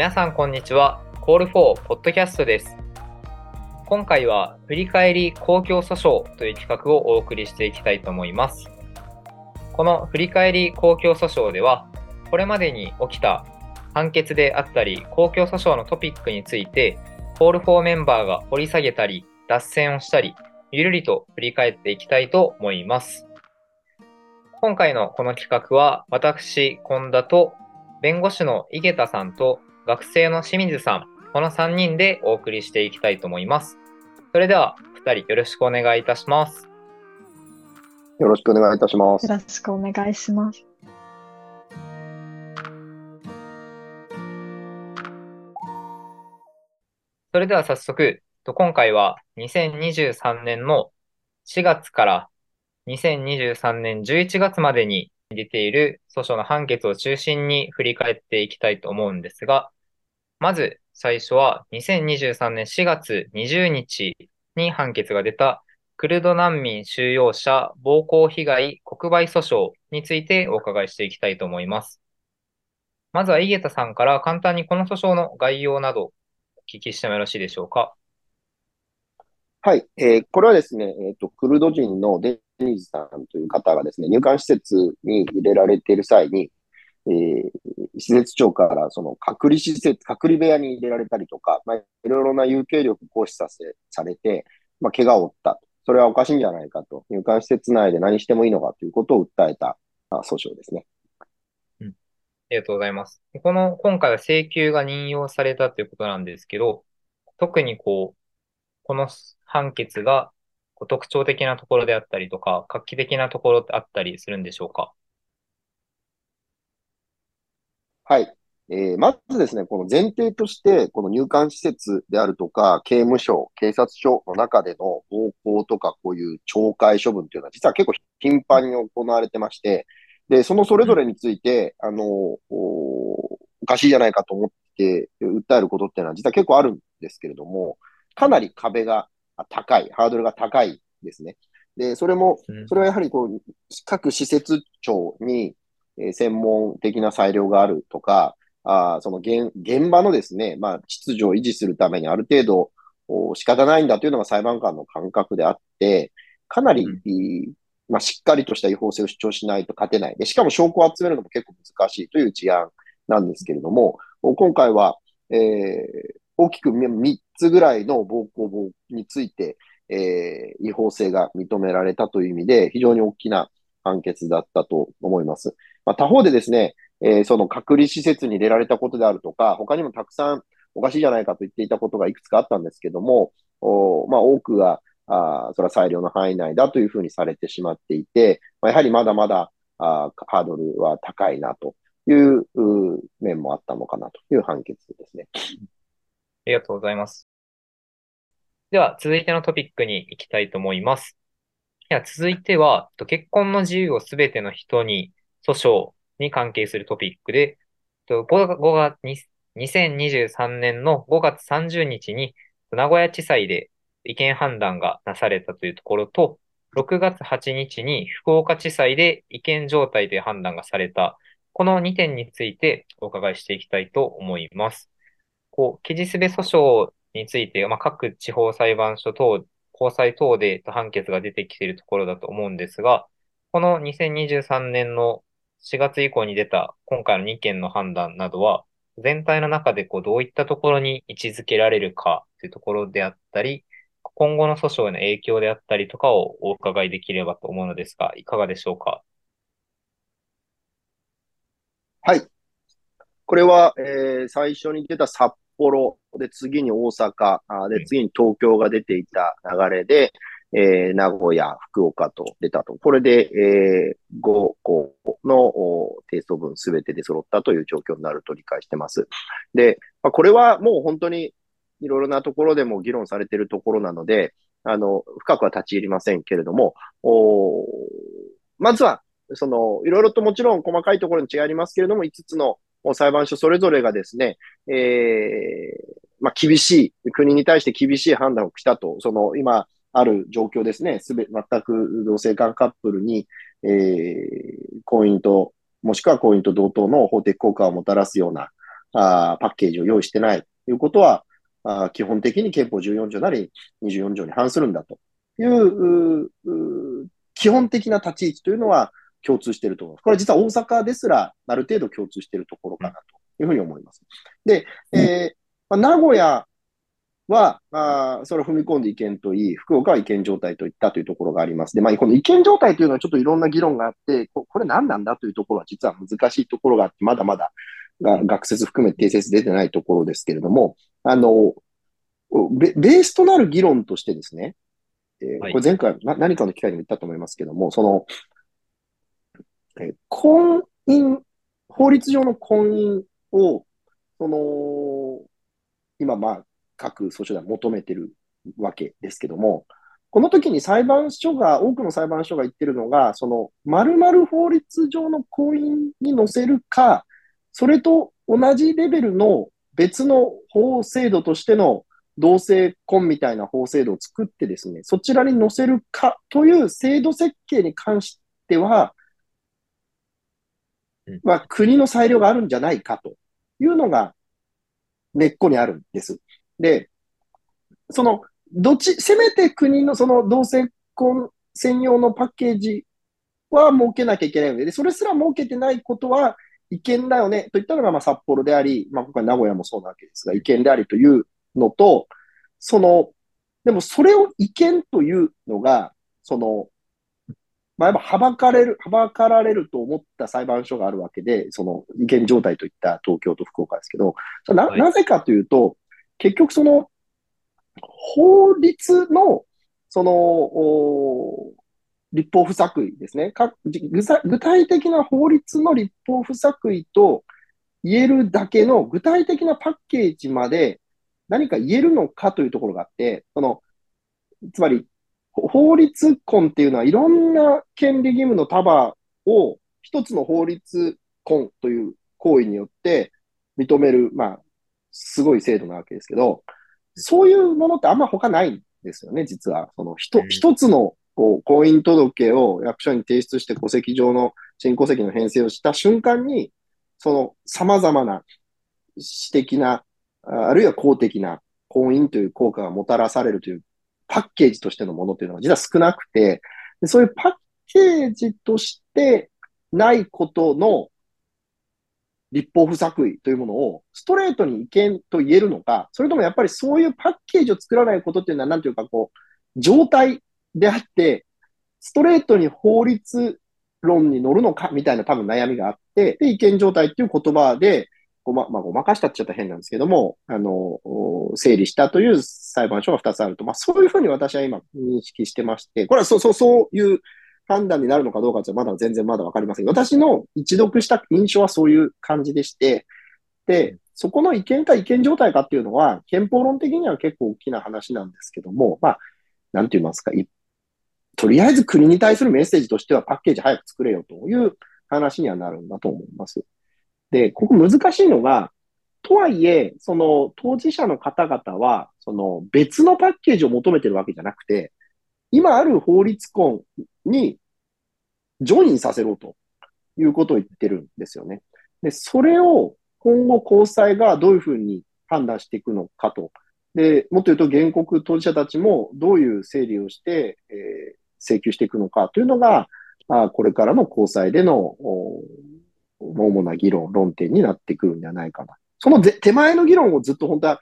皆さんこんにちは。コール4ポッドキャストです。今回は振り返り公共訴訟という企画をお送りしていきたいと思います。この振り返り公共訴訟では、これまでに起きた判決であったり、公共訴訟のトピックについて、コール4メンバーが掘り下げたり、脱線をしたり、ゆるりと振り返っていきたいと思います。今回のこの企画は、私、近田と、弁護士の井桁さんと、学生の清水さん、この3人でお送りしていきたいと思います。それでは、2人よろしくお願いいたします。よろしくお願いいたします。よろしくお願いします。それでは早速、と今回は2023年の4月から2023年11月までに出ている訴訟の判決を中心に振り返っていきたいと思うんですが、まず最初は2023年4月20日に判決が出たクルド難民収容者暴行被害国賠訴訟についてお伺いしていきたいと思います。まずは井桁さんから簡単にこの訴訟の概要などお聞きしてもよろしいでしょうか。はい。えーこれはですね、えっ、と、クルド人のデニーズさんという方がですね、入管施設に入れられている際に、えー施設長からその隔離施設、隔離部屋に入れられたりとか、まあ、いろいろな有形力を行使させ、されて、まあ、怪我を負った。それはおかしいんじゃないかと。入管施設内で何してもいいのかということを訴えたあ訴訟ですね。うんありがとうございます。この、今回は請求が任用されたということなんですけど、特にこう、この判決が特徴的なところであったりとか、画期的なところってあったりするんでしょうか？はい。えーまずですね、この前提として、この入管施設であるとか、刑務所、警察署の中での暴行とか、こういう懲戒処分というのは、実は結構頻繁に行われてまして、で、そのそれぞれについて、あの、おおかしいじゃないかと思って訴えることっていうのは、実は結構あるんですけれども、かなり壁が高い、ハードルが高いですね。で、それも、うんそれはやはりこう、各施設長に、えー専門的な裁量があるとか、あーその現現場のですね、まあ、秩序を維持するためにある程度お仕方ないんだというのが裁判官の感覚であって、かなり、うんまあ、しっかりとした違法性を主張しないと勝てない。で、しかも証拠を集めるのも結構難しいという事案なんですけれども、お今回は、えー大きく3つぐらいの暴行について、えー違法性が認められたという意味で、非常に大きな判決だったと思います。まあ、他方でですね、えーその隔離施設に入れられたことであるとか、他にもたくさんおかしいじゃないかと言っていたことがいくつかあったんですけども、おまあ、多くが、あそれは裁量の範囲内だというふうにされてしまっていて、まあ、やはりまだまだあーハードルは高いなという面もあったのかなという判決ですね。ありがとうございます。では、続いてのトピックに行きたいと思います。では、続いては、結婚の自由をすべての人に訴訟に関係するトピックで、5月、2023年の5月30日に名古屋地裁で違憲判断がなされたというところと、6月8日に福岡地裁で違憲状態で判断がされた、この2点についてお伺いしていきたいと思います。こう、記事すべ訴訟について、まあ、各地方裁判所等、高裁等で判決が出てきているところだと思うんですが、この2023年の4月以降に出た今回の2件の判断などは、全体の中でこうどういったところに位置づけられるかというところであったり、今後の訴訟への影響であったりとかをお伺いできればと思うのですが、いかがでしょうか？はい。これは、えー最初に出た札幌で、次に大阪、で、うん次に東京が出ていた流れで、えー名古屋、福岡と出たと。これで、えー5項のお提訴分すべてで揃ったという状況になると理解してます。で、まあ、これはもう本当にいろいろなところでも議論されているところなので、あの、深くは立ち入りませんけれども、おまずは、その、いろいろともちろん細かいところに違いますけれども、5つの裁判所それぞれがですね、えーまあ、厳しい、国に対して厳しい判断をしたと、その、今、ある状況ですね、すべ、全く同性間カップルに、えー婚姻と、もしくは婚姻と同等の法的効果をもたらすような、あパッケージを用意してないということは、あ基本的に憲法14条なり24条に反するんだという基本的な立ち位置というのは共通していると思います。これ実は大阪ですらある程度共通しているところかなというふうに思います。で、えーまあ、名古屋は、あそれを踏み込んで違憲といい、福岡は違憲状態といったというところがあります。で、まあ、この違憲状態というのはちょっといろんな議論があって、ここれ何なんだというところは実は難しいところがあって、まだまだが学説含めて定説出てないところですけれども、あの、ベベースとなる議論としてですね、えーこれ前回な何かの機会にも言ったと思いますけども、その、えー婚姻、法律上の婚姻を、その、今まあ、各訴訟では求めてるわけですけども、この時に裁判所が、多くの裁判所が言ってるのが、その、〇〇法律上の婚姻に載せるか、それと同じレベルの別の法制度としての同性婚みたいな法制度を作ってですね、そちらに載せるかという制度設計に関しては、まあ、国の裁量があるんじゃないかというのが根っこにあるんです。で、その、どっち、せめて国のその同性婚専用のパッケージは設けなきゃいけないので、でそれすら設けてないことは違憲だよねといったのがまあ札幌であり、まあ、今回名古屋もそうなわけですが、違憲でありというのと、その、でもそれを違憲というのが、その、まあ、やっぱはばかれる、はばかられると思った裁判所があるわけで、その違憲状態といった東京と福岡ですけど、な、はい、なぜかというと、結局その、法律の、その、立法不作為ですね。具体的な法律の立法不作為と言えるだけの具体的なパッケージまで何か言えるのかというところがあって、その、つまり、法律婚っていうのはいろんな権利義務の束を一つの法律婚という行為によって認める、まあ、すごい制度なわけですけど、そういうものってあんま他ないんですよね、実は。その一、一つのこう婚姻届を役所に提出して戸籍上の新戸籍の編成をした瞬間に、その様々な私的な、あるいは公的な婚姻という効果がもたらされるというパッケージとしてのものというのが実は少なくて、そういうパッケージとしてないことの立法不作為というものをストレートに違憲と言えるのか、それともやっぱりそういうパッケージを作らないことっていうのは、なんていうかこう、状態であって、ストレートに法律論に乗るのかみたいな多分悩みがあって、で、違憲状態っていう言葉で、ごま、まあ、ごまかしたって言っちゃった変なんですけども、あの、整理したという裁判所が2つあると、まあ、そういうふうに私は今認識してまして、これはそう、そう、そういう判断になるのかどうかってまだ全然まだわかりません。私の一読した印象はそういう感じでして、で、そこの違憲か違憲状態かっていうのは、憲法論的には結構大きな話なんですけども、まあ、なんて言いますか、とりあえず国に対するメッセージとしてはパッケージ早く作れよという話にはなるんだと思います。で、ここ難しいのが、とはいえ、その当事者の方々は、その別のパッケージを求めてるわけじゃなくて、今ある法律婚にジョインさせろということを言ってるんですよね。で、それを今後高裁がどういうふうに判断していくのかと。で、もっと言うと原告当事者たちもどういう整理をして、えー、請求していくのかというのが、あこれからの高裁での主な議論、論点になってくるんじゃないかな。その手前の議論をずっと本当は、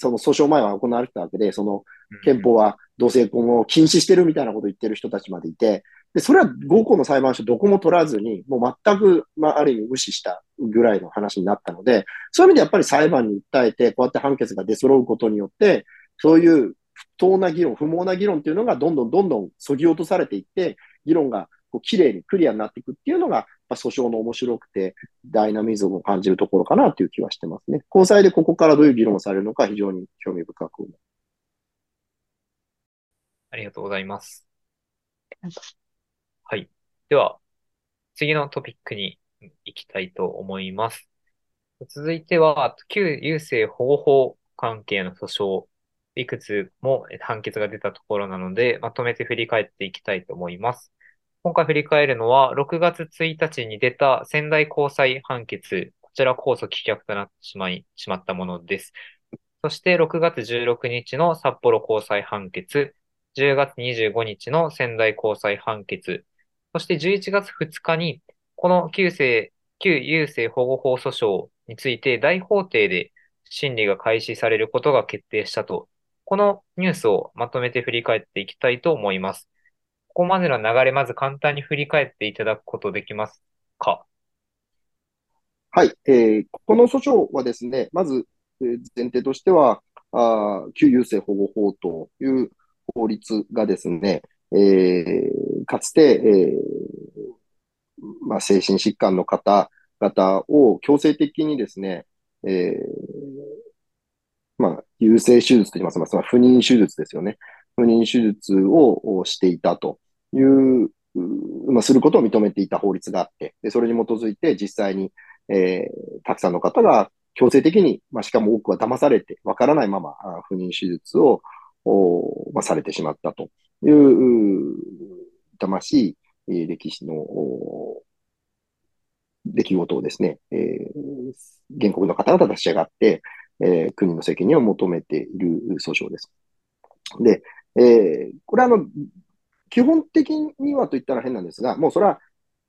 その訴訟前は行われてたわけで、その憲法は同性婚を禁止してるみたいなことを言ってる人たちまでいて、で、それは合校の裁判所どこも取らずに、もう全く、まあ、ある意味無視したぐらいの話になったので、そういう意味でやっぱり裁判に訴えて、こうやって判決が出揃うことによって、そういう不当な議論、不毛な議論っていうのがどんどんどんどん削ぎ落とされていって、議論がこう綺麗にクリアになっていくっていうのが、訴訟の面白くて、ダイナミズムを感じるところかなという気はしてますね。高裁でここからどういう議論をされるのか非常に興味深く。ありがとうございます。はい。では、次のトピックに行きたいと思います。続いては、旧優生保護法関係の訴訟、いくつも判決が出たところなので、まとめて振り返っていきたいと思います。今回振り返るのは、6月1日に出た仙台高裁判決、こちら控訴棄却となってしまい、しまったものです。そして6月16日の札幌高裁判決、10月25日の仙台高裁判決、そして11月2日に、この旧正、旧優生保護法訴訟について大法廷で審理が開始されることが決定したと、このニュースをまとめて振り返っていきたいと思います。ここまでの流れ、まず簡単に振り返っていただくことできますか？はい、えー、この訴訟はですね、まず、前提としては、あ旧優生保護法という法律がですね、えー、かつて、えーまあ、精神疾患の方々を強制的にですね、えー、まあ、優生手術と言います。か、まあ、不妊手術ですよね。不妊手術をしていたという、まあ、することを認めていた法律があって、でそれに基づいて実際に、えー、たくさんの方が強制的に、まあ、しかも多くは騙されて、わからないまま不妊手術を、まあ、されてしまったという、痛ましい歴史の出来事をですね、えー、原告の方々立ち上がって、えー、国の責任を求めている訴訟です。で、えー、これはあの、基本的にはと言ったら変なんですが、もうそれは、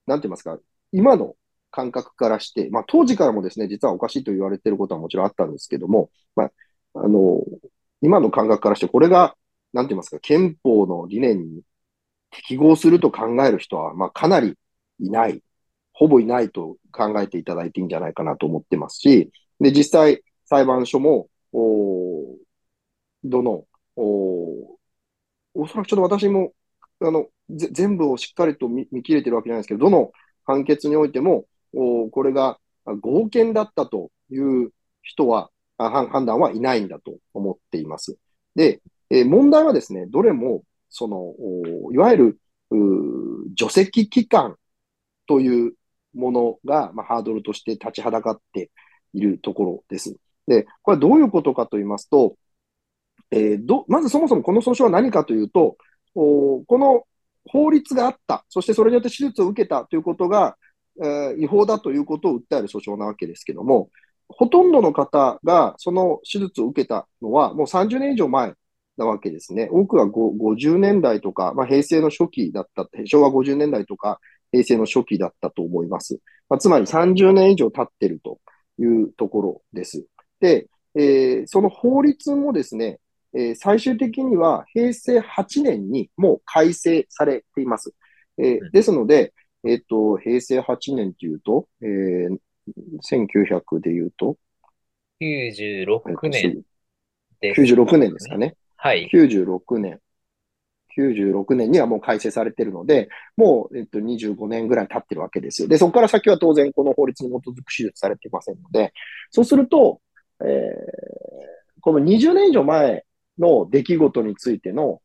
なんて言いますか、今の感覚からして、まあ当時からもですね、実はおかしいと言われていることはもちろんあったんですけども、まあ、あの、今の感覚からして、これが、なんて言いますか、憲法の理念に適合すると考える人は、まあかなりいない、ほぼいないと考えていただいていいんじゃないかなと思ってますし、で、実際、裁判所も、おどの、おおそらくちょっと私も、あの、全部をしっかりと見見切れてるわけじゃないですけど、どの判決においても、おこれが合憲だったという人は、判断はいないんだと思っています。で、え問題はですね、どれも、その、いわゆる、除籍期間というものが、まあ、ハードルとして立ちはだかっているところです。で、これはどういうことかと言いますと、えー、ど、まずそもそもこの訴訟は何かというと、おこの法律があった、そしてそれによって手術を受けたということが、えー、違法だということを訴える訴訟なわけですけども、ほとんどの方がその手術を受けたのはもう30年以上前なわけですね。多くは50年代とか、まあ、平成の初期だった、昭和50年代とか平成の初期だったと思います。まあ、つまり30年以上経ってるというところです。で、えー、その法律もですね、えー、最終的には平成8年にもう改正されています。えー、ですので、えっ、と、平成8年というと、えー、1900で言うと、96年です、ね。96年ですかね。はい。96年。96年にはもう改正されているので、もう、えっと、25年ぐらい経ってるわけですよ。で、そこから先は当然この法律に基づく手術されていませんので、そうすると、えー、この20年以上前の出来事についての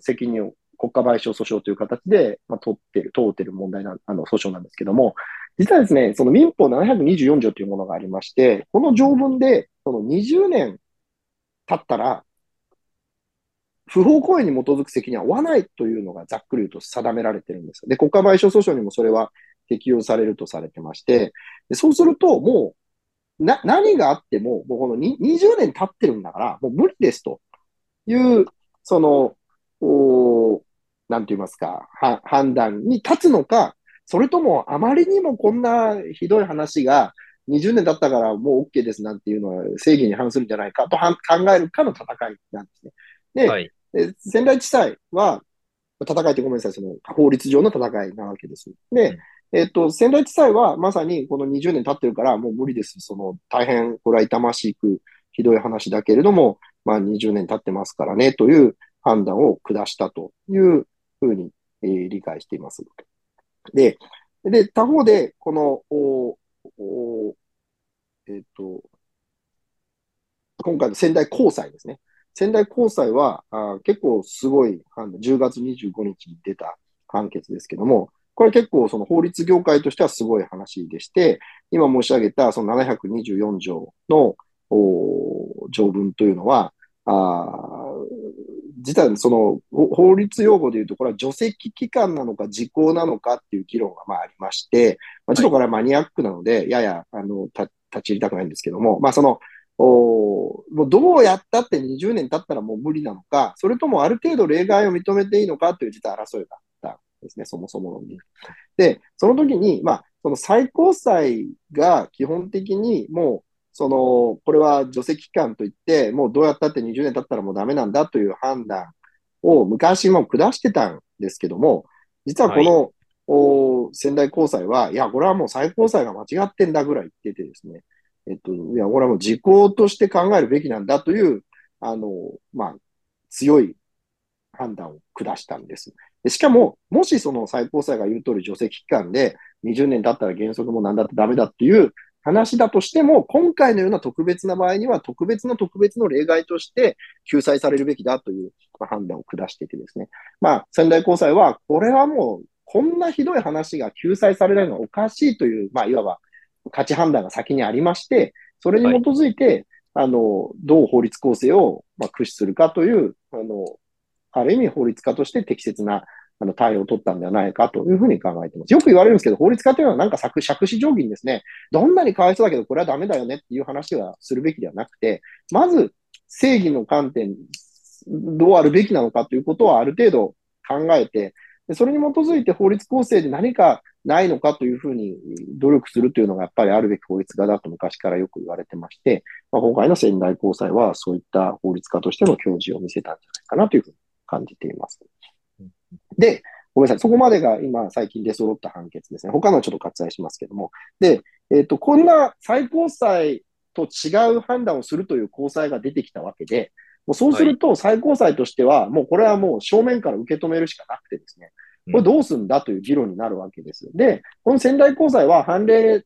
責任を国家賠償訴訟という形で、まあ、取ってる、通ってる問題な、あの、訴訟なんですけども、実はですね、その民法724条というものがありまして、この条文で、その20年経ったら、不法行為に基づく責任は負わないというのがざっくり言うと定められてるんです。で、国家賠償訴訟にもそれは適用されるとされてまして、でそうするともう、な、何があっても、もうこの20年経ってるんだから、もう無理ですという、その、おなんて言いますか、は、判断に立つのか、それともあまりにもこんなひどい話が20年経ったからもう OK ですなんていうのは正義に反するんじゃないかと考えるかの戦いなんですね。で、はい、仙台地裁は、戦いってごめんなさい、その法律上の戦いなわけです。で、えっと、仙台地裁はまさにこの20年経ってるからもう無理です。その大変これは痛ましくひどい話だけれども、まあ20年経ってますからねという判断を下したというふうに、えー、理解しています。で、で、他方で、この、おおえっ、ー、と、今回の仙台高裁ですね。仙台高裁はあ結構すごい、あの10月25日に出た判決ですけども、これ結構その法律業界としてはすごい話でして、今申し上げたその724条の条文というのは、あ実はその法律用語で言うと、これは除籍期間なのか時効なのかっていう議論がまあありまして、まあ、ちょっとこれはマニアックなので、ややあの立ち入りたくないんですけども、まあその、おもうどうやったって20年経ったらもう無理なのか、それともある程度例外を認めていいのかという実は争いがですね、そもそものに。で、その時に、まあ、その最高裁が基本的にもうその、これは除籍期間といって、もうどうやったって20年経ったらもうダメなんだという判断を昔も下してたんですけども、実はこの、はい、お仙台高裁は、いや、これはもう最高裁が間違ってんだぐらい言っててですね、えっと、いや、これはもう時効として考えるべきなんだという、あの、まあ、強い判断を下したんです。でしかも、もしその最高裁が言う通り除籍期間で20年経ったら原則もなんだってダメだっていう話だとしても、今回のような特別な場合には、特別の特別の例外として救済されるべきだという判断を下していてですね。まあ、仙台高裁は、これはもう、こんなひどい話が救済されないのはおかしいという、まあ、いわば価値判断が先にありまして、それに基づいて、はい、あの、どう法律構成を、まあ、駆使するかという、あの、ある意味法律家として適切なあの対応を取ったんではないかというふうに考えています。よく言われるんですけど、法律家というのはなんか尺子定規にですね、どんなにかわいそうだけど、これはダメだよねっていう話はするべきではなくて、まず正義の観点、どうあるべきなのかということはある程度考えて、それに基づいて法律構成で何かないのかというふうに努力するというのがやっぱりあるべき法律家だと昔からよく言われてまして、まあ、今回の仙台高裁はそういった法律家としての教示を見せたんじゃないかなというふうに感じています。で、ごめんなさい。そこまでが今最近出揃った判決ですね。他のはちょっと割愛しますけども。で、えっ、ー、と、こんな最高裁と違う判断をするという高裁が出てきたわけで、もうそうすると最高裁としては、もうこれはもう正面から受け止めるしかなくてですね、これどうすんだという議論になるわけです。で、この仙台高裁は判例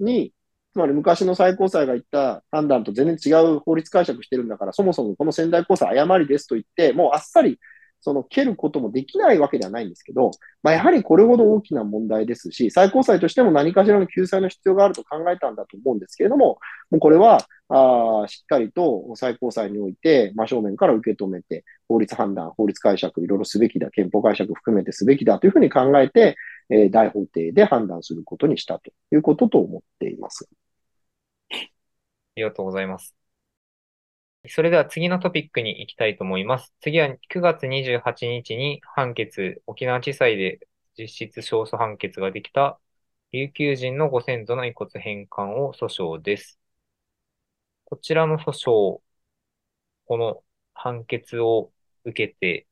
に、つまり昔の最高裁が言った判断と全然違う法律解釈してるんだから、そもそもこの仙台高裁誤りですと言って、もうあっさりその蹴ることもできないわけではないんですけど、まあ、やはりこれほど大きな問題ですし、最高裁としても何かしらの救済の必要があると考えたんだと思うんですけれども、もうこれはあしっかりと最高裁において真正面から受け止めて、法律判断、法律解釈、いろいろすべきだ、憲法解釈含めてすべきだというふうに考えて、えー、大法廷で判断することにしたということと思っています。ありがとうございます。それでは次のトピックに行きたいと思います。次は9月28日に判決、沖縄地裁で実質勝訴判決ができた琉球人のご先祖の遺骨返還を訴訟です。こちらの訴訟、この判決を受けて、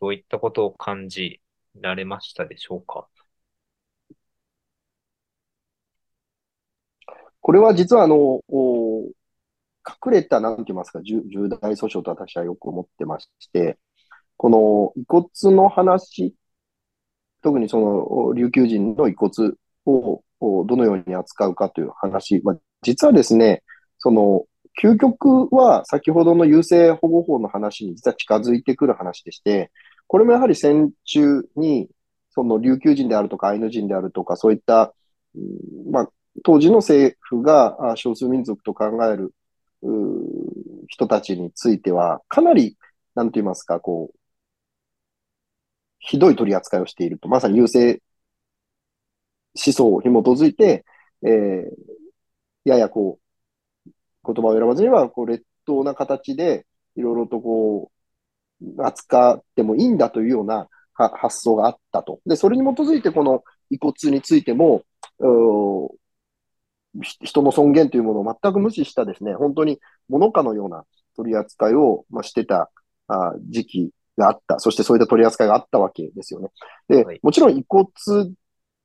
どういったことを感じられましたでしょうか？これは実はあの、隠れた、なんて言いますか、重大訴訟と私はよく思ってまして、この遺骨の話、特にその琉球人の遺骨をどのように扱うかという話は、実はですね、その、究極は先ほどの優生保護法の話に実は近づいてくる話でして、これもやはり戦中に、その琉球人であるとかアイヌ人であるとか、そういった、まあ、当時の政府が少数民族と考える人たちについては、かなり、なんと言いますか、こう、ひどい取り扱いをしていると、まさに優勢思想に基づいて、えー、ややこう、言葉を選ばずには、こう、劣等な形で、いろいろとこう、扱ってもいいんだというような発想があったと。で、それに基づいて、この遺骨についても、人の尊厳というものを全く無視したですね、本当に物かのような取り扱いを、まあ、してたあ時期があった。そしてそういった取り扱いがあったわけですよね。で、はい、もちろん遺骨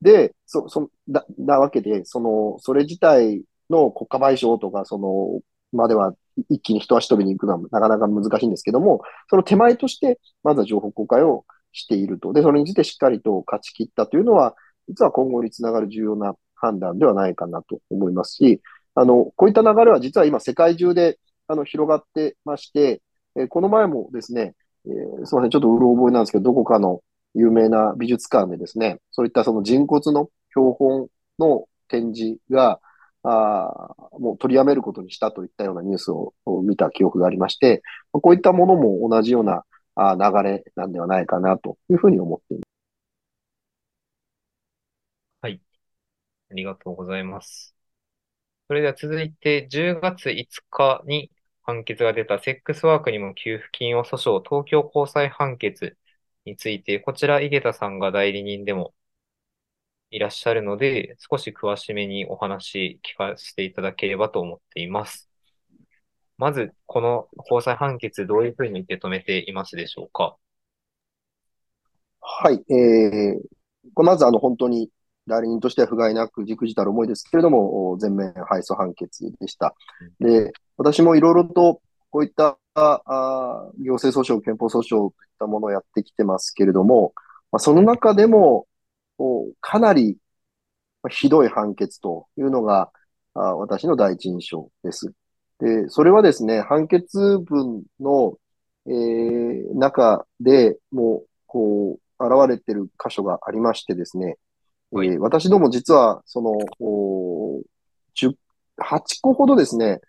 で、そ、そ、な、なわけで、その、それ自体の国家賠償とか、その、までは一気に人足取りに行くのはなかなか難しいんですけども、その手前として、まずは情報公開をしていると。で、それについてしっかりと勝ち切ったというのは、実は今後につながる重要な判断ではないかなと思いますし、あの、こういった流れは実は今世界中であの広がってまして、え、この前もですね、えー、すみません、ちょっとうろ覚えなんですけど、どこかの有名な美術館でですね、そういったその人骨の標本の展示が、あもう取りやめることにしたといったようなニュースを見た記憶がありまして、こういったものも同じようなあ流れなんではないかなというふうに思っています。はい。ありがとうございます。それでは続いて、10月5日に判決が出たセックスワークにも給付金を訴訟東京高裁判決について、こちら井桁さんが代理人でもいらっしゃるので、少し詳しめにお話聞かせていただければと思っています。まず、この高裁判決、どういうふうに受け止めていますでしょうか？はい。えー、まず、あの、本当に代理人としては不甲斐なく、じくじたる思いですけれども、全面敗訴判決でした。で、私もいろいろとこういったあ行政訴訟、憲法訴訟といったものをやってきてますけれども、まあ、その中でも、かなりひどい判決というのが、あ私の第一印象です。で、それはですね、判決文の、えー、中でもう、こう、現れてる箇所がありましてですね、はい、私ども実は、その、18個ほどですね、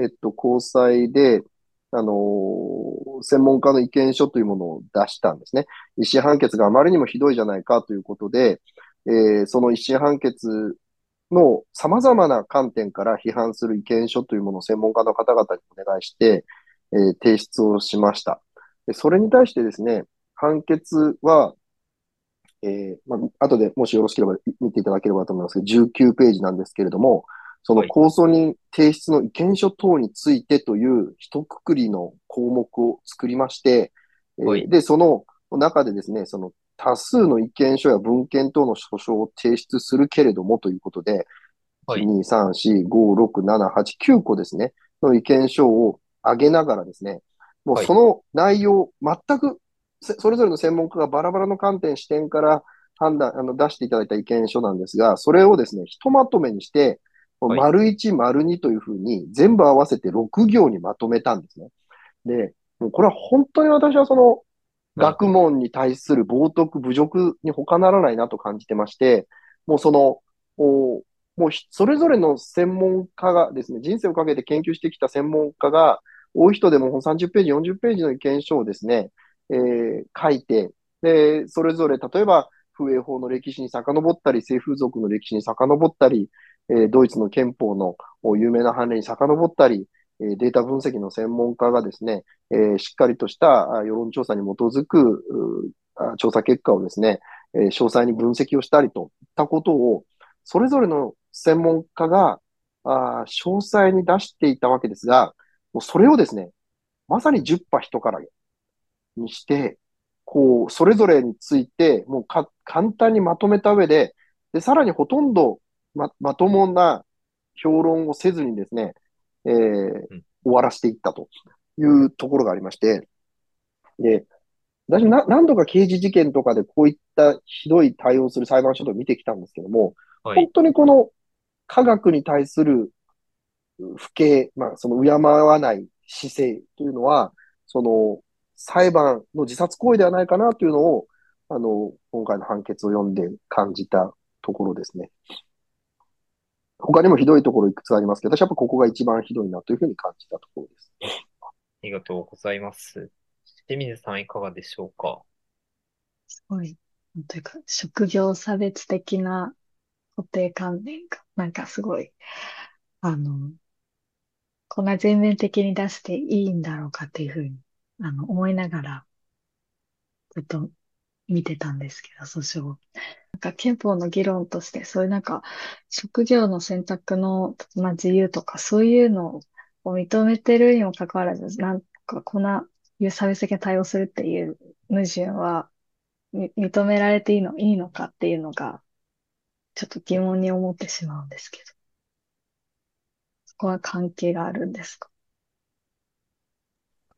えっと、高裁で、あのー、専門家の意見書というものを出したんですね。一審判決があまりにもひどいじゃないかということで、えー、その一審判決の様々な観点から批判する意見書というものを専門家の方々にお願いして、えー、提出をしました。それに対してですね、判決は、えー、まあ、後でもしよろしければ見ていただければと思いますけど、19ページなんですけれども、その構想人提出の意見書等についてという一括りの項目を作りまして、はい、で、その中でですね、その多数の意見書や文献等の書書を提出するけれどもということで、はい、1、2、3、4、5、6、7、8、9個ですね、の意見書を上げながらですね、もうその内容、全くそれぞれの専門家がバラバラの観点、視点から判断、あの出していただいた意見書なんですが、それをですね、ひとまとめにして、丸1、丸2というふうに全部合わせて6行にまとめたんですね。で、もうこれは本当に私はその学問に対する冒涜、侮辱に他ならないなと感じてまして、もうその、もうそれぞれの専門家がですね、人生をかけて研究してきた専門家が、多い人でも30ページ、40ページの意見書をですね、えー、書いて、で、それぞれ、例えば、風営法の歴史に遡ったり、性風俗の歴史に遡ったり、えー、ドイツの憲法の有名な判例に遡ったり、えデータ分析の専門家がですね、えー、しっかりとした世論調査に基づく調査結果をですね、えー、詳細に分析をしたりといったことを、それぞれの専門家があ詳細に出していたわけですが、もうそれをですね、まさに10波人からにして、こう、それぞれについて、もうか、簡単にまとめた上で、で、さらにほとんどま、まともな評論をせずにですね、えー、終わらせていったというところがありまして、で、私な何度か刑事事件とかでこういったひどい対応する裁判所と見てきたんですけども、はい、本当にこの科学に対する不敬、まあ、その敬わない姿勢というのは、その裁判の自殺行為ではないかなというのを、あの、今回の判決を読んで感じたところですね。他にもひどいところいくつありますけど、私はやっぱここが一番ひどいなというふうに感じたところです。ありがとうございます。清水さんいかがでしょうか？すごい、というか、職業差別的な固定観念が、なんかすごい、あの、こんな全面的に出していいんだろうかっていうふうに、あの、思いながら、ずっと見てたんですけど、訴訟を。なんか憲法の議論として、そういうなんか、職業の選択の、まあ、自由とか、そういうのを認めてるにもかかわらず、なんかこんないう差別的な対応するっていう矛盾は、認められていいの、いいのかっていうのが、ちょっと疑問に思ってしまうんですけど。そこは関係があるんですか？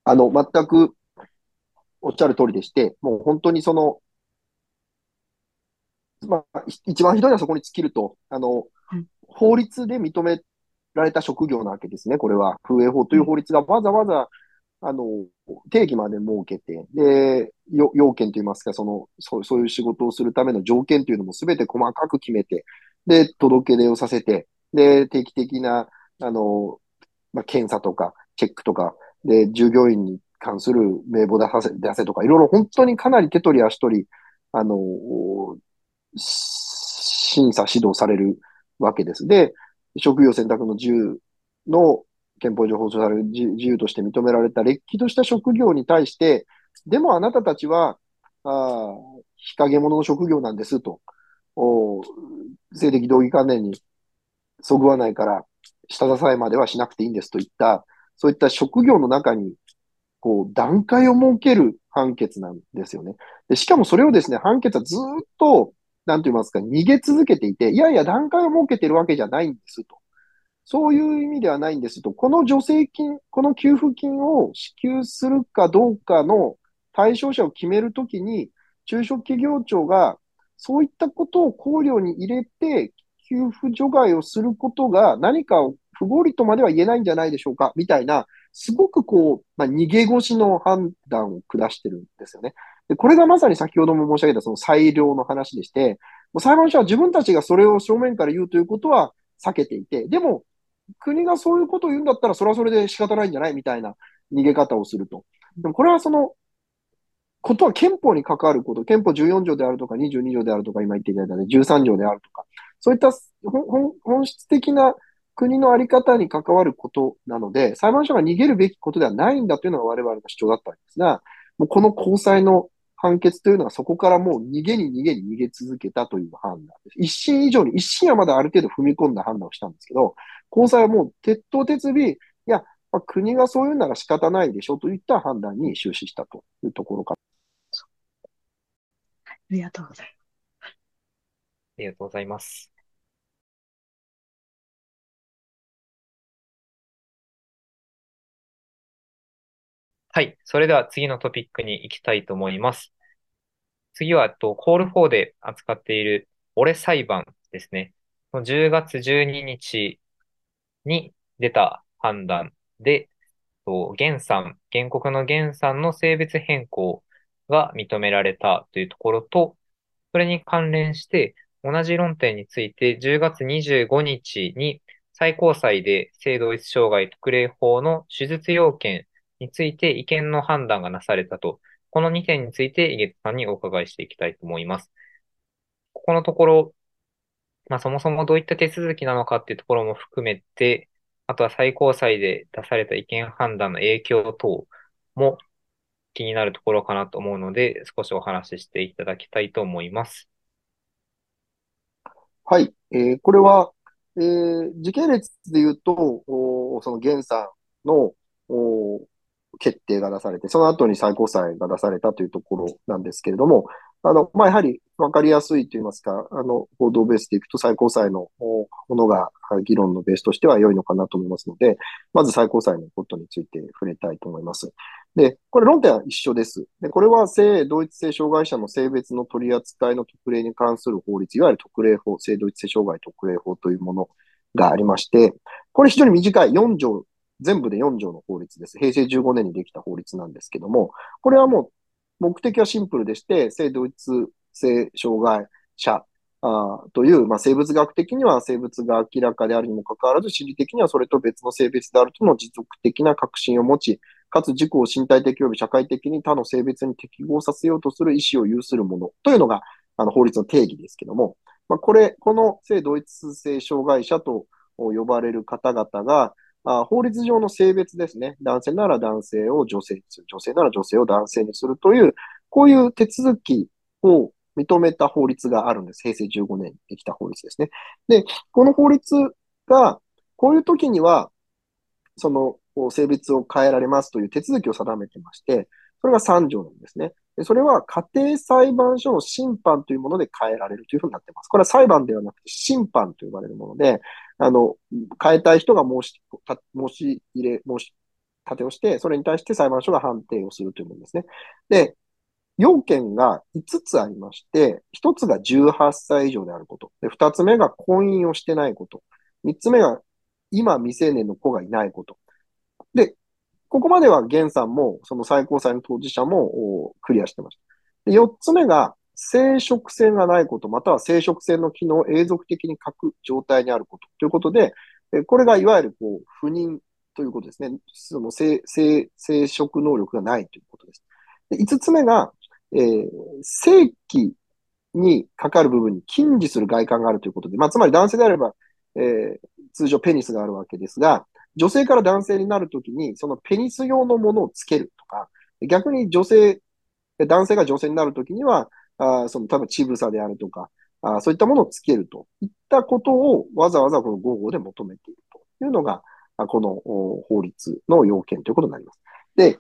あの、全くおっしゃる通りでして、もう本当にその、まあ、一番ひどいのはそこに尽きると、あの、法律で認められた職業なわけですね、これは。風営法という法律がわざわざ、あの、定義まで設けて、で、要件といいますか、その、そうそういう仕事をするための条件というのもすべて細かく決めて、で、届け出をさせて、で、定期的な、あの、まあ、検査とか、チェックとか、で、従業員に関する名簿出せ、出せとか、いろいろ本当にかなり手取り足取り、あの、審査指導されるわけです。で、職業選択の自由の憲法上保障される自由として認められたれっきとした職業に対して、でもあなたたちは、あ日陰者の職業なんですと、お性的同義観念にそぐわないから、下支えまではしなくていいんですといった、そういった職業の中に、こう、段階を設ける判決なんですよね。でしかもそれをですね、判決はずっと、なんと言いますか、逃げ続けていて、いやいや、段階を設けてるわけじゃないんですと。そういう意味ではないんですと。この助成金、この給付金を支給するかどうかの対象者を決めるときに、中小企業庁がそういったことを考慮に入れて、給付除外をすることが何かを不合理とまでは言えないんじゃないでしょうか、みたいな、すごくこう、まあ、逃げ腰の判断を下してるんですよね。で、これがまさに先ほども申し上げたその裁量の話でして、もう裁判所は自分たちがそれを正面から言うということは避けていて、でも、国がそういうことを言うんだったら、それはそれで仕方ないんじゃないみたいな逃げ方をすると。でもこれはその、ことは憲法に関わること、憲法14条であるとか22条であるとか、今言っていただいたね、13条であるとか、そういった本質的な国のあり方に関わることなので、裁判所が逃げるべきことではないんだというのが我々の主張だったんですが、もうこの高裁の判決というのはそこからもう逃げに逃げに逃げ続けたという判断です。一審以上に、一審はまだある程度踏み込んだ判断をしたんですけど、高裁はもう鉄頭鉄尾、いや、まあ、国がそういうなら仕方ないでしょといった判断に終始したというところか。ありがとうございます。ありがとうございます。はい。それでは次のトピックに行きたいと思います。次は、とコール4で扱っている俺裁判ですね。10月12日に出た判断で、と原産、原告の原産の性別変更が認められたというところと、それに関連して同じ論点について10月25日に最高裁で性同一障害特例法の手術要件について意見の判断がなされたと、この2点について井桁さんにお伺いしていきたいと思います。ここのところ、まあ、そもそもどういった手続きなのかっていうところも含めて、あとは最高裁で出された意見判断の影響等も気になるところかなと思うので、少しお話ししていただきたいと思います。はい。えー、これは、えー、時系列で言うと、その原産のお決定が出されて、その後に最高裁が出されたというところなんですけれども、あの、まあ、やはり分かりやすいと言いますか、あの、報道ベースでいくと最高裁のものが議論のベースとしては良いのかなと思いますので、まず最高裁のことについて触れたいと思います。で、これ論点は一緒です。で、これは性同一性障害者の性別の取り扱いの特例に関する法律、いわゆる特例法、性同一性障害特例法というものがありまして、これ非常に短い4条全部で4条の法律です。平成15年にできた法律なんですけども、これはもう目的はシンプルでして、性同一性障害者あという、まあ、生物学的には生物が明らかであるにもかかわらず、心理的にはそれと別の性別であるとの持続的な確信を持ち、かつ自己を身体的及び社会的に他の性別に適合させようとする意思を有するものというのが、あの法律の定義ですけども、まあ、これ、この性同一性障害者と呼ばれる方々が、あ法律上の性別ですね。男性なら男性を女性にする。女性なら女性を男性にするという、こういう手続きを認めた法律があるんです。平成15年にできた法律ですね。で、この法律が、こういう時には、その性別を変えられますという手続きを定めてまして、それが3条なんですね。でそれは家庭裁判所の審判というもので変えられるというふうになっています。これは裁判ではなくて審判と呼ばれるもので、あの、変えたい人が申し、申し入れ、申し立てをして、それに対して裁判所が判定をするというものですね。で、要件が5つありまして、1つが18歳以上であること。で、2つ目が婚姻をしてないこと。3つ目が今未成年の子がいないこと。ここまでは源さんも、その最高裁の当事者もクリアしてました。で、4つ目が生殖腺がないこと、または生殖腺の機能を永続的に欠く状態にあることということで、これがいわゆるこう不妊ということですね。その生、生、生殖能力がないということです。で5つ目が、えー、性器にかかる部分に近似する外観があるということで、まあ、つまり男性であれば、えー、通常ペニスがあるわけですが、女性から男性になるときに、そのペニス用のものをつけるとか、逆に女性、男性が女性になるときには、あその多分乳房であるとかあ、そういったものをつけるといったことをわざわざこの合法で求めているというのが、この法律の要件ということになります。で、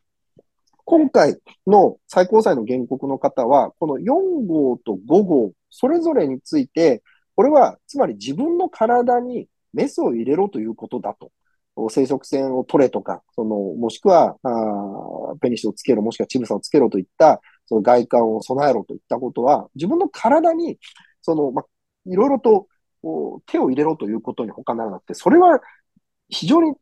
今回の最高裁の原告の方は、この4号と5号、それぞれについて、これは、つまり自分の体にメスを入れろということだと。生殖腺を取れとか、その、もしくは、あペニスをつけろ、もしくはチブサをつけろといった、その外観を備えろといったことは、自分の体に、その、ま、いろいろと手を入れろということに他ならなくて、それは非常に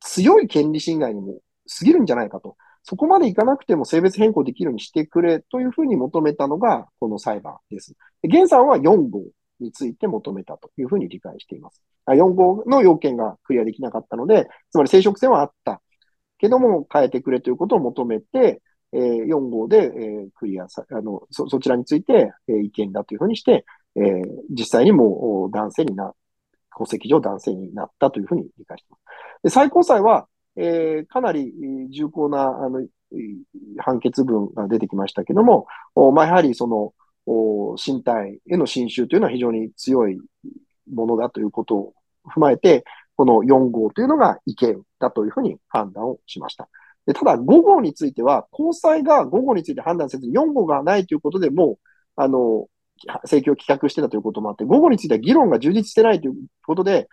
強い権利侵害にも過ぎるんじゃないかと。そこまでいかなくても性別変更できるようにしてくれというふうに求めたのがこの裁判です。現さんは4号について求めたというふうに理解しています。4号の要件がクリアできなかったので、つまり生殖腺はあったけども変えてくれということを求めて、えー、4号で、えー、クリアさ、あの、そ、そちらについて、えー、意見だというふうにして、えー、実際にもう男性にな、戸籍上男性になったというふうに理解しています。で最高裁は、えー、かなり重厚な、あの、判決文が出てきましたけども、まあ、やはりその、身体への侵襲というのは非常に強いものだということを踏まえて、この4号というのが違憲だというふうに判断をしました。でただ、5号については、高裁が5号について判断せずに4号がないということでもう、あの、請求を棄却してたということもあって、5号については議論が充実してないということで、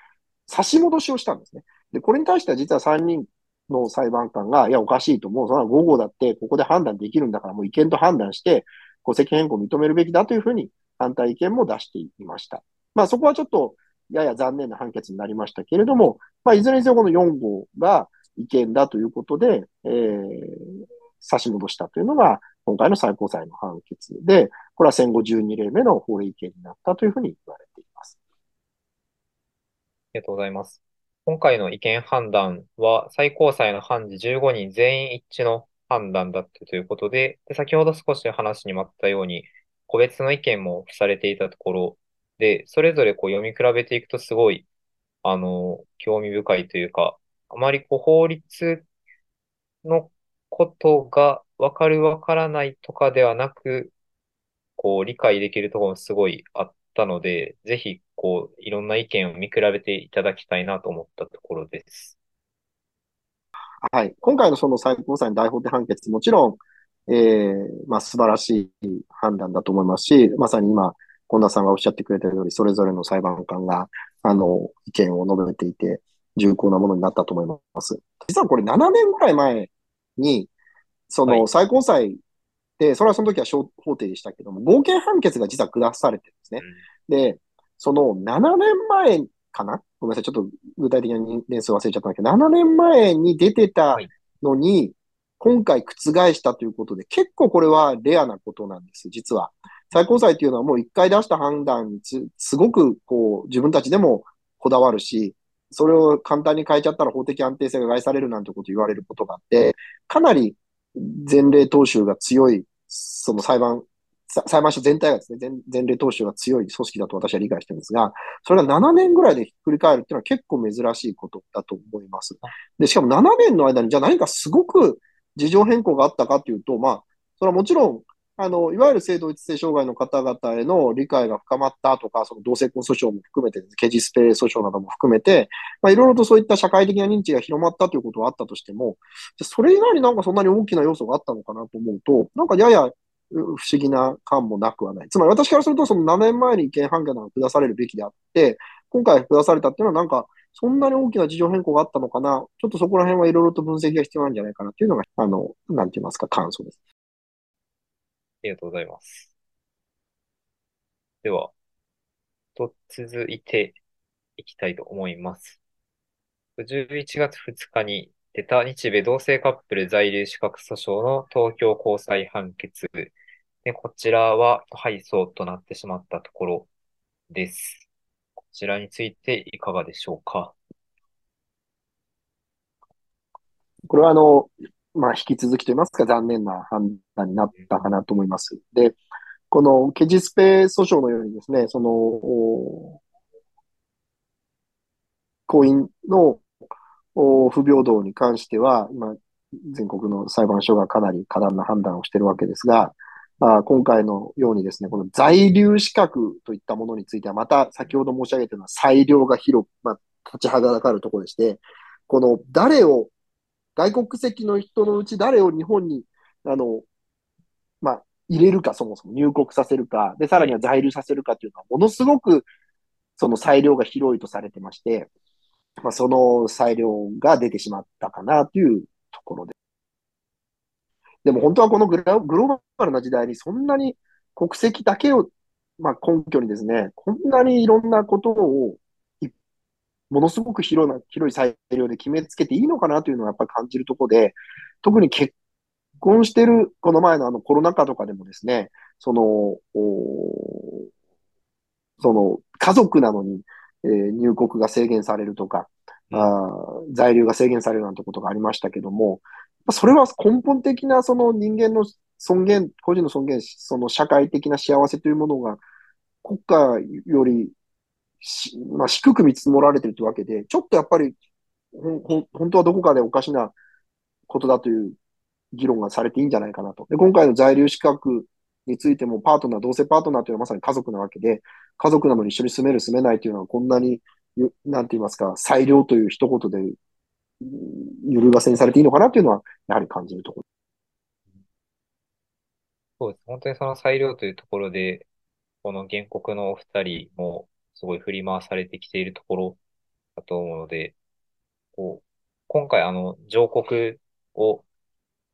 差し戻しをしたんですね。で、これに対しては実は3人の裁判官が、いや、おかしいと、もうそんな5号だって、ここで判断できるんだから、もう違憲と判断して、戸籍変更を認めるべきだというふうに反対意見も出していました。まあそこはちょっとやや残念な判決になりましたけれども、まあいずれにせよこの4号が違憲だということで、えー、差し戻したというのが今回の最高裁の判決で、これは戦後12例目の法令違憲になったというふうに言われています。ありがとうございます。今回の違憲判断は最高裁の判事15人全員一致の判断だったということで、で先ほど少し話にもあったように、個別の意見も付されていたところで、それぞれこう読み比べていくとすごい、あの、興味深いというか、あまりこう法律のことがわかるわからないとかではなく、こう理解できるところもすごいあったので、ぜひこういろんな意見を見比べていただきたいなと思ったところです。はい。今回のその最高裁の大法廷判決、もちろん、えー、まあ素晴らしい判断だと思いますし、まさに今、本田さんがおっしゃってくれたように、それぞれの裁判官が、あの、意見を述べていて、重厚なものになったと思います。実はこれ7年ぐらい前に、その最高裁で、それはその時は小法廷でしたけども、合憲判決が実は下されてるんですね。で、その7年前かな？ごめんなさい。ちょっと具体的な年数忘れちゃったんだけど、7年前に出てたのに、今回覆したということで、結構これはレアなことなんです、実は。最高裁というのはもう一回出した判断にすごくこう自分たちでもこだわるし、それを簡単に変えちゃったら法的安定性が害されるなんてこと言われることがあって、かなり前例踏襲が強い、その裁判裁判所全体がですね、前例投手が強い組織だと私は理解してるんですが、それが7年ぐらいでひっくり返るっていうのは結構珍しいことだと思います。で、しかも7年の間にじゃあ何かすごく事情変更があったかっていうと、まあ、それはもちろん、あの、いわゆる性同一性障害の方々への理解が深まったとか、その同性婚訴訟も含めて、ケジスペ訴訟なども含めて、まあ、いろいろとそういった社会的な認知が広まったということはあったとしても、それ以外になんかそんなに大きな要素があったのかなと思うと、なんかやや不思議な感もなくはない。つまり私からすると、その7年前に違憲判決が下されるべきであって、今回下されたっていうのはなんか、そんなに大きな事情変更があったのかな。ちょっとそこら辺はいろいろと分析が必要なんじゃないかなっていうのが、あの、なんて言いますか、感想です。ありがとうございます。では、と続いていきたいと思います。11月2日に出た日米同性カップル在留資格訴訟の東京高裁判決で、こちらは敗訴となってしまったところです。こちらについていかがでしょうか？これはあの、まあ、引き続きといいますか、残念な判断になったかなと思います。で、このケジスペ訴訟のようにですね、その、婚姻の不平等に関しては、今、全国の裁判所がかなり過断な判断をしているわけですが、あ今回のようにですね、この在留資格といったものについては、また先ほど申し上げたような裁量が広く、まあ、立ちはだかるところでして、この誰を、外国籍の人のうち誰を日本に、あの、まあ、入れるか、そもそも入国させるか、で、さらには在留させるかというのは、ものすごく、その裁量が広いとされてまして、まあ、その裁量が出てしまったかなというところです。でも本当はこのグローバルな時代にそんなに国籍だけを、まあ、根拠にですね、こんなにいろんなことをものすごく広な広い裁量で決めつけていいのかなというのはやっぱり感じるところで、特に結婚してる、この前のあのコロナ禍とかでもですね、その、その家族なのに、えー、入国が制限されるとか、あ在留が制限されるなんてことがありましたけども、それは根本的なその人間の尊厳、個人の尊厳、その社会的な幸せというものが国家よりまあ、低く見積もられているというわけで、ちょっとやっぱり、本当はどこかでおかしなことだという議論がされていいんじゃないかなと。で今回の在留資格についても、パートナー、同性パートナーというのはまさに家族なわけで、家族なのに一緒に住める、住めないというのは、こんなに、なんて言いますか、裁量という一言で揺るがせにされていいのかなというのは、やはり感じるところ。そうです。本当にその裁量というところで、この原告のお二人も、すごい振り回されてきているところだと思うので、こう、今回あの、上告を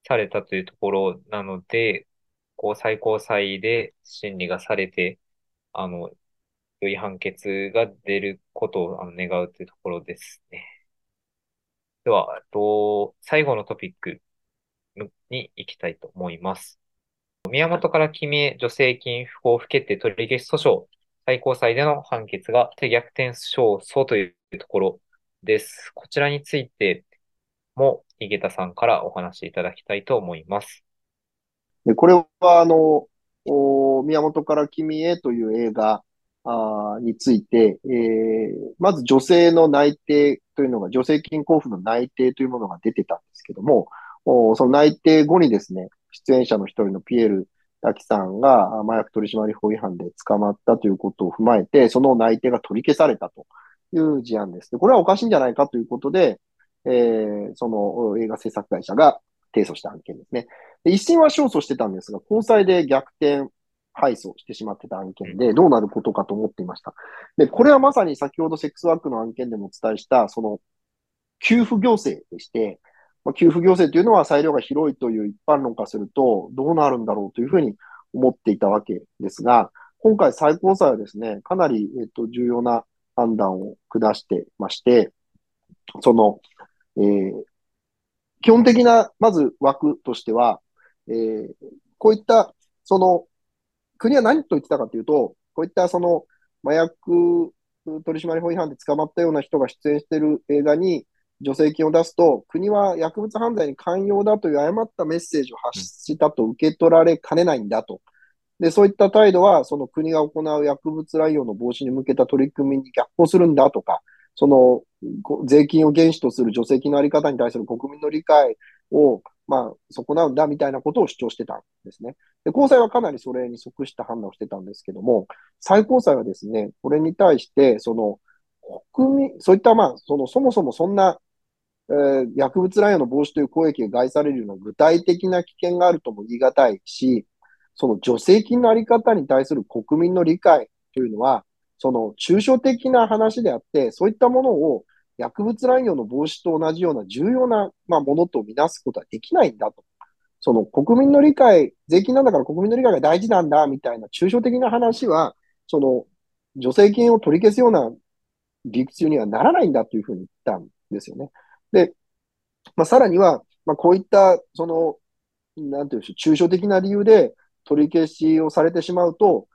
されたというところなので、こう、最高裁で審理がされて、あの、良い判決が出ることをあの願うというところですね。では、えっと、最後のトピックに行きたいと思います。宮本から決め助成金不交付決定取り消し訴訟最高裁での判決が手逆転勝訴というところです。こちらについても、井桁さんからお話しいただきたいと思います。でこれは、あの、宮本から君へという映画あについて、えー、まず女性の内定というのが、助成金交付の内定というものが出てたんですけども、おその内定後にですね、出演者の一人のピエール滝さんが麻薬取締法違反で捕まったということを踏まえて、その内定が取り消されたという事案です。でこれはおかしいんじゃないかということで、えー、その映画制作会社が提訴した案件ですね。で一審は勝訴してたんですが、高裁で逆転敗訴してしまってた案件で、どうなることかと思っていました。で、これはまさに先ほどセックスワークの案件でもお伝えした、その、給付行政でして、まあ、給付行政というのは裁量が広いという一般論化すると、どうなるんだろうというふうに思っていたわけですが、今回最高裁はですね、かなり、えっと、重要な判断を下してまして、その、えー、基本的な、まず枠としては、えー、こういった、その、国は何と言ってたかというと、こういったその、麻薬取締法違反で捕まったような人が出演している映画に、助成金を出すと、国は薬物犯罪に寛容だという誤ったメッセージを発したと受け取られかねないんだと。で、そういった態度は、その国が行う薬物乱用の防止に向けた取り組みに逆行するんだとか、その税金を原資とする助成金のあり方に対する国民の理解を、まあ、損なうんだみたいなことを主張してたんですね。で、高裁はかなりそれに即した判断をしてたんですけども、最高裁はですね、これに対して、その、国民、そういったまあ、その、そもそもそんなえー、薬物乱用の防止という公益が害されるような具体的な危険があるとも言い難いし、その助成金のあり方に対する国民の理解というのは、その抽象的な話であって、そういったものを薬物乱用の防止と同じような重要な、まあ、ものとみなすことはできないんだと。その国民の理解、税金なんだから国民の理解が大事なんだみたいな抽象的な話は、その助成金を取り消すような理屈にはならないんだというふうに言ったんですよね。で、まあ、さらには、まあ、こういった、その、なんていうんでしょう、抽象的な理由で取り消しをされてしまうと、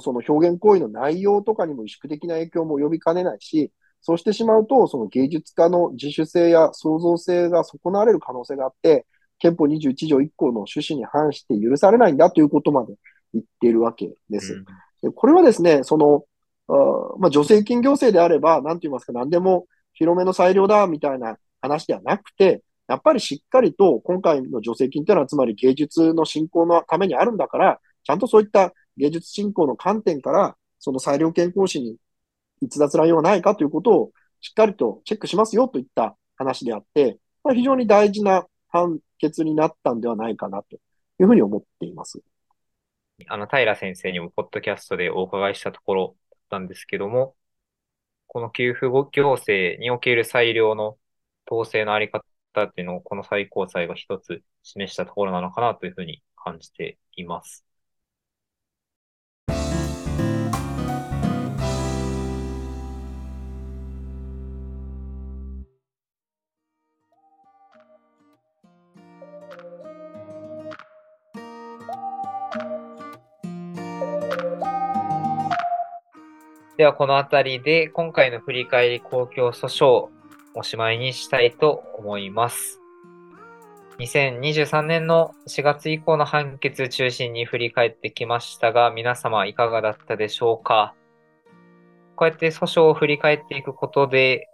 その表現行為の内容とかにも萎縮的な影響も及びかねないし、そうしてしまうと、その芸術家の自主性や創造性が損なわれる可能性があって、憲法21条1項の趣旨に反して許されないんだということまで言っているわけです。でこれはですね、その、あまあ、助成金行政であれば、なんと言いますか、何でも広めの裁量だみたいな話ではなくて、やっぱりしっかりと今回の助成金というのは、つまり芸術の振興のためにあるんだから、ちゃんとそういった芸術振興の観点から、その裁量権行使に逸脱乱用はないかということをしっかりとチェックしますよといった話であって、まあ、非常に大事な判決になったんではないかなというふうに思っています。あの、平先生にもポッドキャストでお伺いしたところだったんですけども、この給付行政における裁量の統制のあり方っていうのを、この最高裁が一つ示したところなのかなというふうに感じています。では、このあたりで今回の振り返り公共訴訟おしまいにしたいと思います。2023年の4月以降の判決中心に振り返ってきましたが、皆様いかがだったでしょうか？こうやって訴訟を振り返っていくことで、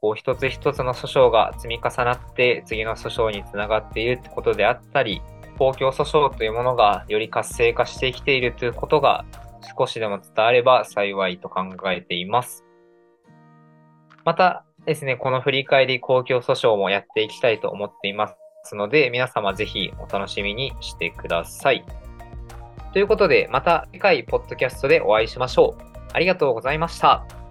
こう一つ一つの訴訟が積み重なって次の訴訟につながっているってことであったり、公共訴訟というものがより活性化してきているということが少しでも伝われば幸いと考えています。またですね、この振り返り公共訴訟もやっていきたいと思っていますので、皆様ぜひお楽しみにしてください。ということで、また次回ポッドキャストでお会いしましょう。ありがとうございました。